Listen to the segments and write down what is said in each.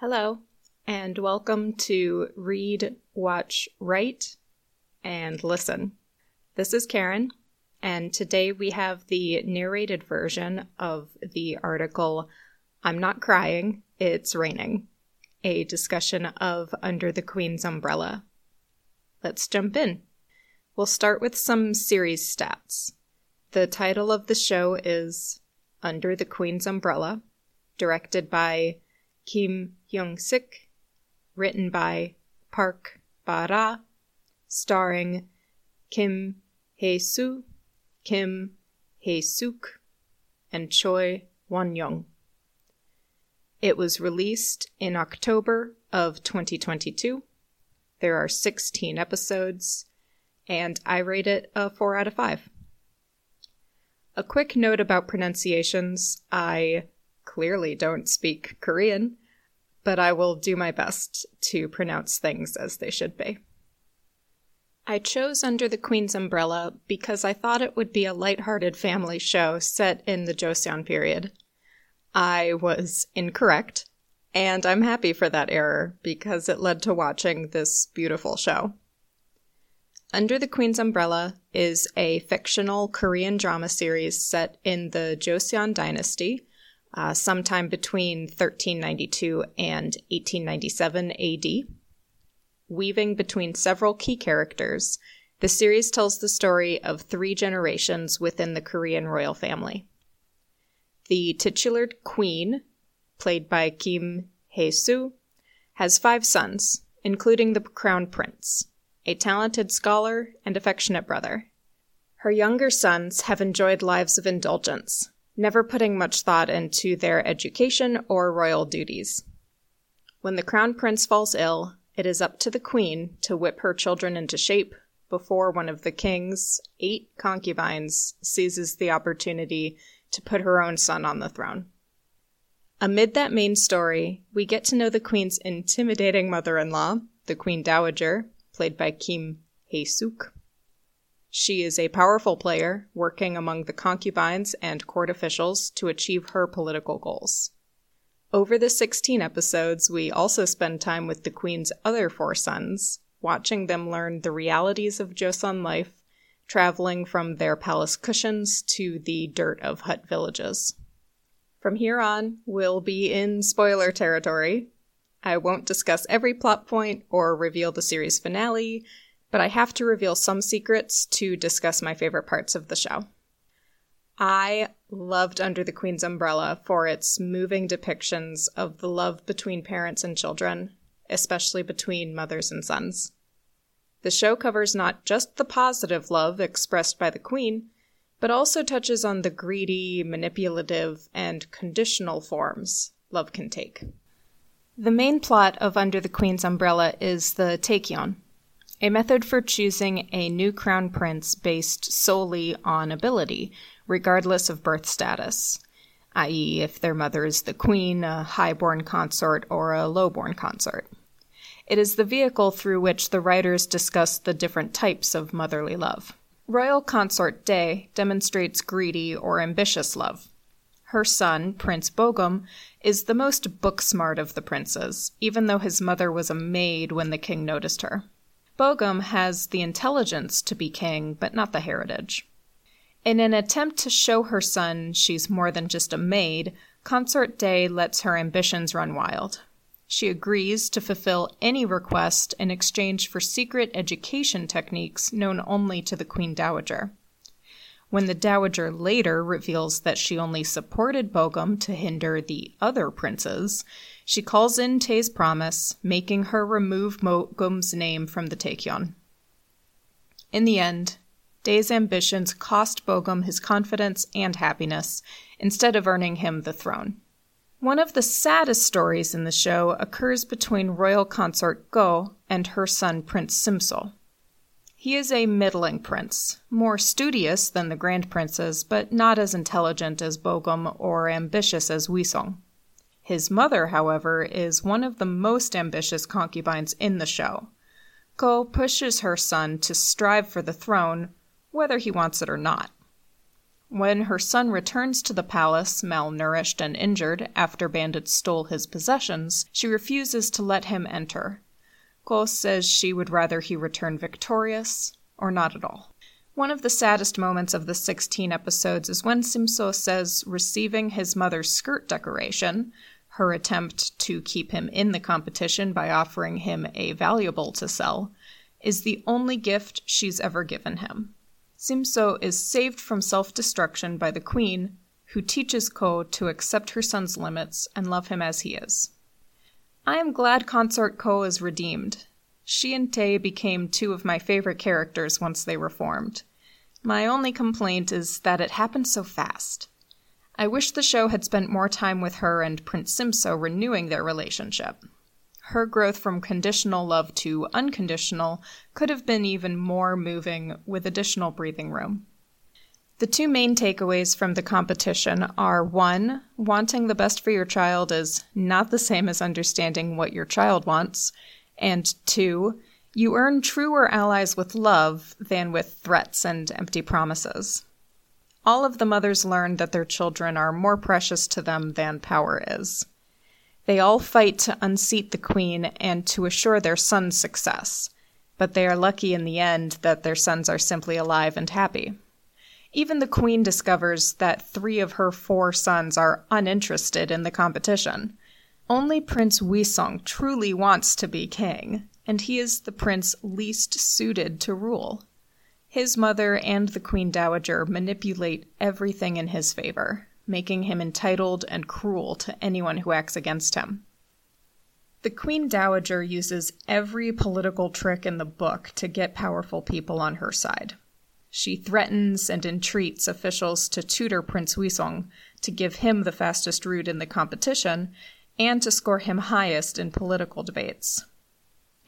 Hello, and welcome to Read, Watch, Write, and Listen. This is Karin, and today we have the narrated version of the article I'm Not Crying, It's Raining, a discussion of Under the Queen's Umbrella. Let's jump in. We'll start with some series stats. The title of the show is Under the Queen's Umbrella, directed by Kim Hyung Sik, written by Park Ba-ra, starring Kim Hye-soo, Kim Hae-suk, and Choi Won-young. It was released in October of 2022. There are 16 episodes, and I rate it a 4 out of 5. A quick note about pronunciations I clearly don't speak Korean, but I will do my best to pronounce things as they should be. I chose Under the Queen's Umbrella because I thought it would be a light-hearted family show set in the Joseon period. I was incorrect, and I'm happy for that error because it led to watching this beautiful show. Under the Queen's Umbrella is a fictional Korean drama series set in the Joseon dynasty uh, sometime between 1392 and 1897 AD. Weaving between several key characters, the series tells the story of three generations within the Korean royal family. The titular queen, played by Kim Hye-soo, has five sons, including the crown prince, a talented scholar and affectionate brother. Her younger sons have enjoyed lives of indulgence, never putting much thought into their education or royal duties. When the crown prince falls ill, it is up to the queen to whip her children into shape before one of the king's eight concubines seizes the opportunity to put her own son on the throne. Amid that main story, we get to know the queen's intimidating mother in law, the queen dowager, played by Kim Hae-suk, she is a powerful player, working among the concubines and court officials to achieve her political goals. Over the 16 episodes, we also spend time with the Queen's other four sons, watching them learn the realities of Joseon life, traveling from their palace cushions to the dirt of hut villages. From here on, we'll be in spoiler territory. I won't discuss every plot point or reveal the series finale, but I have to reveal some secrets to discuss my favorite parts of the show. I loved Under the Queen's Umbrella for its moving depictions of the love between parents and children, especially between mothers and sons. The show covers not just the positive love expressed by the Queen, but also touches on the greedy, manipulative, and conditional forms love can take. The main plot of Under the Queen's Umbrella is the Taekhyeon, a method for choosing a new crown prince based solely on ability, regardless of birth status, i.e., if their mother is the queen, a highborn consort, or a lowborn consort. It is the vehicle through which the writers discuss the different types of motherly love. Royal consort Tae demonstrates greedy or ambitious love. Her son, Prince Bogum, is the most book smart of the princes, even though his mother was a maid when the king noticed her. Bogum has the intelligence to be king, but not the heritage. In an attempt to show her son she's more than just a maid, Consort Tae lets her ambitions run wild. She agrees to fulfill any request in exchange for secret education techniques known only to the Queen Dowager. When the Dowager later reveals that she only supported Bogum to hinder the other princes, she calls in Tae's promise, making her remove Bogum's name from the Taekhyeon. In the end, Tae's ambitions cost Bogum his confidence and happiness, instead of earning him the throne. One of the saddest stories in the show occurs between royal consort Go and her son Prince Simso. He is a middling prince, more studious than the grand princes, but not as intelligent as Bogum or ambitious as Wisong. His mother, however, is one of the most ambitious concubines in the show. Ko pushes her son to strive for the throne, whether he wants it or not. When her son returns to the palace, malnourished and injured, after bandits stole his possessions, she refuses to let him enter. Ko says she would rather he return victorious or not at all. One of the saddest moments of the 16 episodes is when Simso says receiving his mother's skirt decoration, her attempt to keep him in the competition by offering him a valuable to sell, is the only gift she's ever given him. Simso is saved from self destruction by the queen, who teaches Ko to accept her son's limits and love him as he is. I am glad Consort Ko is redeemed. She and Tae became two of my favorite characters once they were formed. My only complaint is that it happened so fast. I wish the show had spent more time with her and Prince Simso renewing their relationship her growth from conditional love to unconditional could have been even more moving with additional breathing room. The two main takeaways from the competition are one, wanting the best for your child is not the same as understanding what your child wants, and two, you earn truer allies with love than with threats and empty promises. All of the mothers learn that their children are more precious to them than power is. They all fight to unseat the queen and to assure their son's success, but they are lucky in the end that their sons are simply alive and happy. Even the queen discovers that three of her four sons are uninterested in the competition. Only Prince Wisong truly wants to be king, and he is the prince least suited to rule. His mother and the Queen Dowager manipulate everything in his favor making him entitled and cruel to anyone who acts against him. The Queen Dowager uses every political trick in the book to get powerful people on her side. She threatens and entreats officials to tutor Prince Wisong to give him the fastest route in the competition and to score him highest in political debates.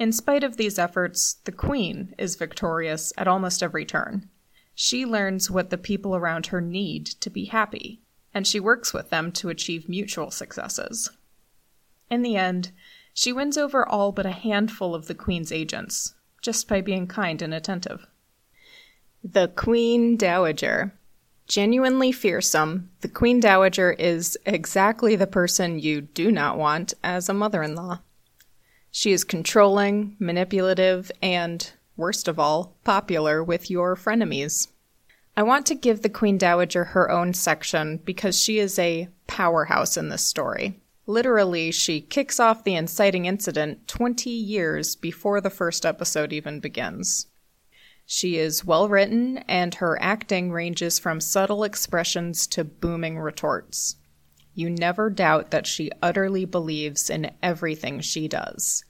In spite of these efforts, the Queen is victorious at almost every turn. She learns what the people around her need to be happy and she works with them to achieve mutual successes. In the end, she wins over all but a handful of the Queen's agents, just by being kind and attentive. The Queen Dowager. Genuinely fearsome, the Queen Dowager is exactly the person you do not want as a mother in law. She is controlling, manipulative, and, worst of all, popular with your frenemies. I want to give the Queen Dowager her own section because she is a powerhouse in this story. Literally, she kicks off the inciting incident 20 years before the first episode even begins. She is well written, and her acting ranges from subtle expressions to booming retorts. You never doubt that she utterly believes in everything she does.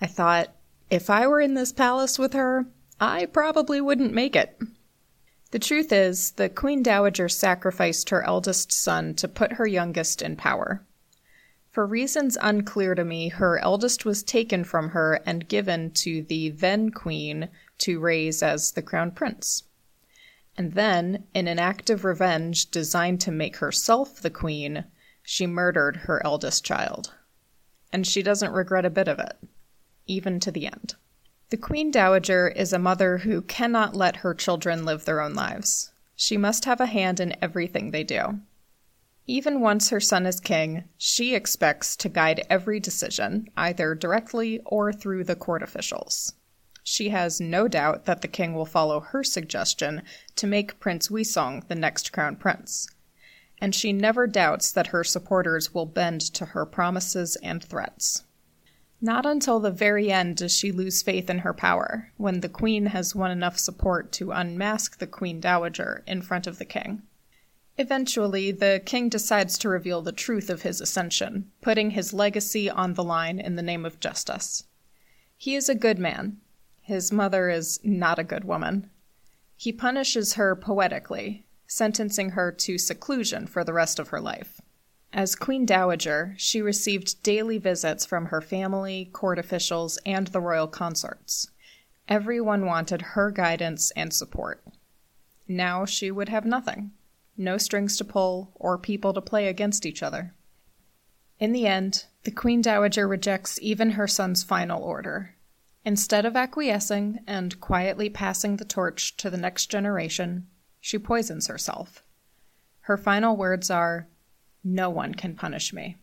I thought, if I were in this palace with her, I probably wouldn't make it. The truth is, the Queen Dowager sacrificed her eldest son to put her youngest in power. For reasons unclear to me, her eldest was taken from her and given to the then queen to raise as the crown prince. And then, in an act of revenge designed to make herself the queen, she murdered her eldest child. And she doesn't regret a bit of it, even to the end. The Queen Dowager is a mother who cannot let her children live their own lives. She must have a hand in everything they do. Even once her son is king, she expects to guide every decision, either directly or through the court officials. She has no doubt that the king will follow her suggestion to make Prince Wisong the next crown prince. And she never doubts that her supporters will bend to her promises and threats. Not until the very end does she lose faith in her power, when the queen has won enough support to unmask the queen dowager in front of the king. Eventually, the king decides to reveal the truth of his ascension, putting his legacy on the line in the name of justice. He is a good man. His mother is not a good woman. He punishes her poetically, sentencing her to seclusion for the rest of her life. As Queen Dowager, she received daily visits from her family, court officials, and the royal consorts. Everyone wanted her guidance and support. Now she would have nothing no strings to pull or people to play against each other. In the end, the Queen Dowager rejects even her son's final order. Instead of acquiescing and quietly passing the torch to the next generation, she poisons herself. Her final words are, No one can punish me.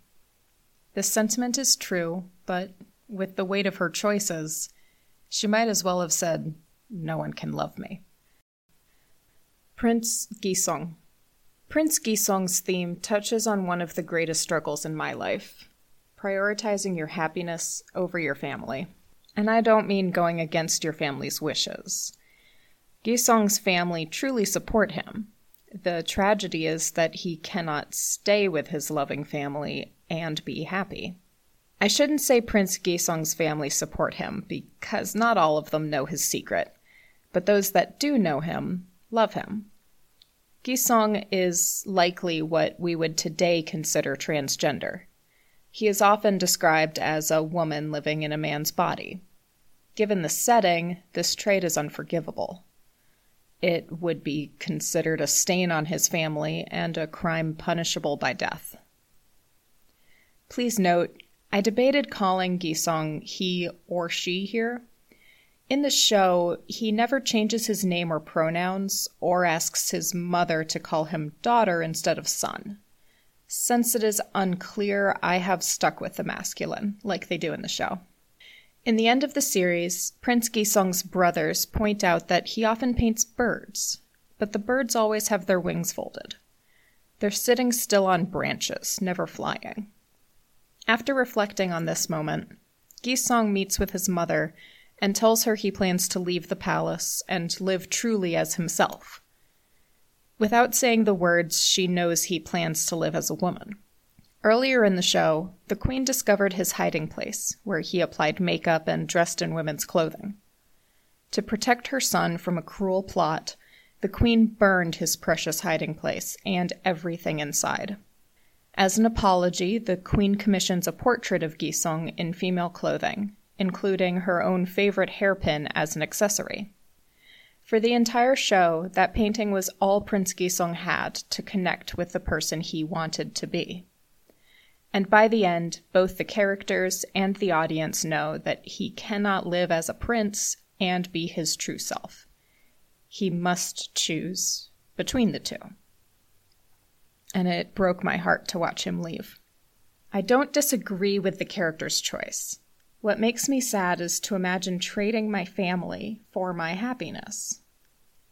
This sentiment is true, but with the weight of her choices, she might as well have said, No one can love me. Prince Gisong. Prince Gisong's theme touches on one of the greatest struggles in my life prioritizing your happiness over your family. And I don't mean going against your family's wishes. Gisong's family truly support him. The tragedy is that he cannot stay with his loving family and be happy. I shouldn't say Prince Gisong's family support him, because not all of them know his secret, but those that do know him love him. Gisong is likely what we would today consider transgender. He is often described as a woman living in a man's body. Given the setting, this trait is unforgivable. It would be considered a stain on his family and a crime punishable by death. Please note, I debated calling Gisong he or she here. In the show, he never changes his name or pronouns or asks his mother to call him daughter instead of son. Since it is unclear, I have stuck with the masculine, like they do in the show. In the end of the series, Prince Gisong's brothers point out that he often paints birds, but the birds always have their wings folded. They're sitting still on branches, never flying. After reflecting on this moment, Gisong meets with his mother and tells her he plans to leave the palace and live truly as himself. Without saying the words, she knows he plans to live as a woman. Earlier in the show, the queen discovered his hiding place, where he applied makeup and dressed in women's clothing. To protect her son from a cruel plot, the queen burned his precious hiding place and everything inside. As an apology, the Queen commissions a portrait of Gisong in female clothing, including her own favorite hairpin as an accessory. For the entire show, that painting was all Prince Gisong had to connect with the person he wanted to be. And by the end, both the characters and the audience know that he cannot live as a prince and be his true self. He must choose between the two and it broke my heart to watch him leave. I don't disagree with the character's choice. What makes me sad is to imagine trading my family for my happiness.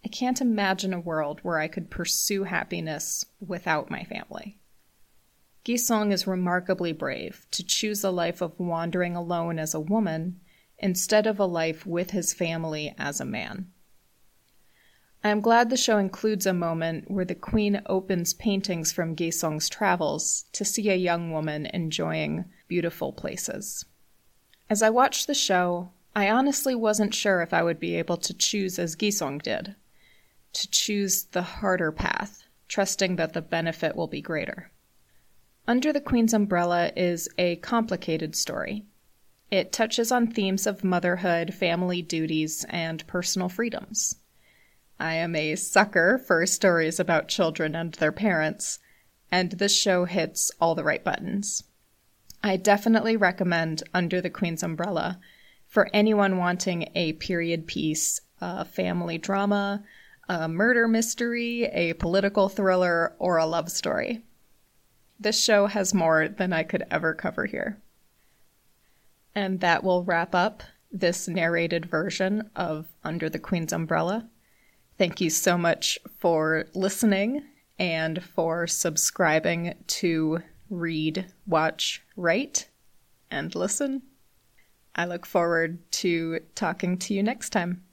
I can't imagine a world where I could pursue happiness without my family. Gisong is remarkably brave to choose a life of wandering alone as a woman instead of a life with his family as a man. I am glad the show includes a moment where the queen opens paintings from Gisong's travels to see a young woman enjoying beautiful places. As I watched the show, I honestly wasn't sure if I would be able to choose as Gisong did, to choose the harder path, trusting that the benefit will be greater. Under the Queen's Umbrella is a complicated story. It touches on themes of motherhood, family duties, and personal freedoms. I am a sucker for stories about children and their parents, and this show hits all the right buttons. I definitely recommend Under the Queen's Umbrella for anyone wanting a period piece, a family drama, a murder mystery, a political thriller, or a love story. This show has more than I could ever cover here. And that will wrap up this narrated version of Under the Queen's Umbrella. Thank you so much for listening and for subscribing to Read, Watch, Write, and Listen. I look forward to talking to you next time.